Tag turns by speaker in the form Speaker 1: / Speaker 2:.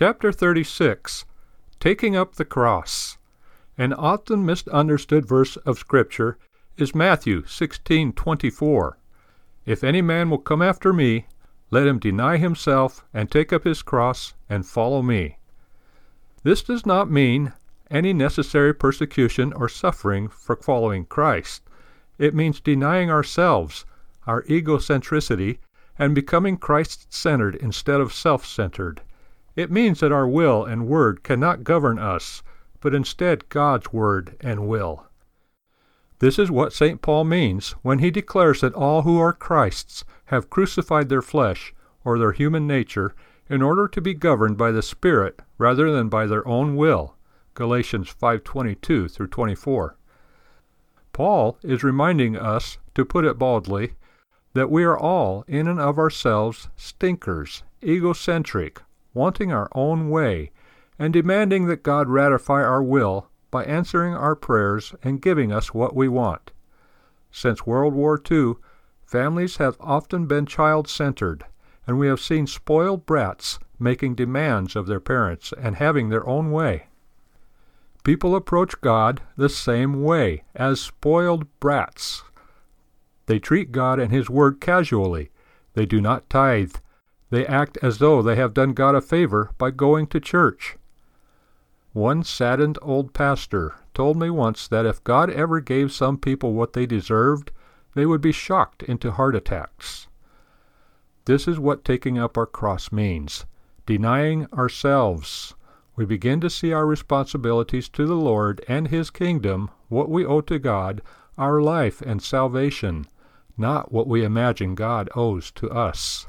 Speaker 1: Chapter 36 Taking Up the Cross. An often misunderstood verse of Scripture is Matthew 16:24. If any man will come after me, let him deny himself and take up his cross and follow me. This does not mean any necessary persecution or suffering for following Christ. It means denying ourselves, our egocentricity, and becoming Christ centered instead of self centered. It means that our will and word cannot govern us, but instead God's word and will. This is what St. Paul means when he declares that all who are Christ's have crucified their flesh, or their human nature, in order to be governed by the Spirit rather than by their own will. Galatians 5:22 through 24. Paul is reminding us, to put it baldly, that we are all in and of ourselves stinkers, egocentric, wanting our own way, and demanding that God ratify our will by answering our prayers and giving us what we want. Since World War II, families have often been child centered, and we have seen spoiled brats making demands of their parents and having their own way. People approach God the same way, as spoiled brats. They treat God and His Word casually. They do not tithe, they act as though they have done God a favor by going to church. One saddened old pastor told me once that if God ever gave some people what they deserved, they would be shocked into heart attacks. This is what taking up our cross means denying ourselves. We begin to see our responsibilities to the Lord and His kingdom, what we owe to God, our life and salvation, not what we imagine God owes to us.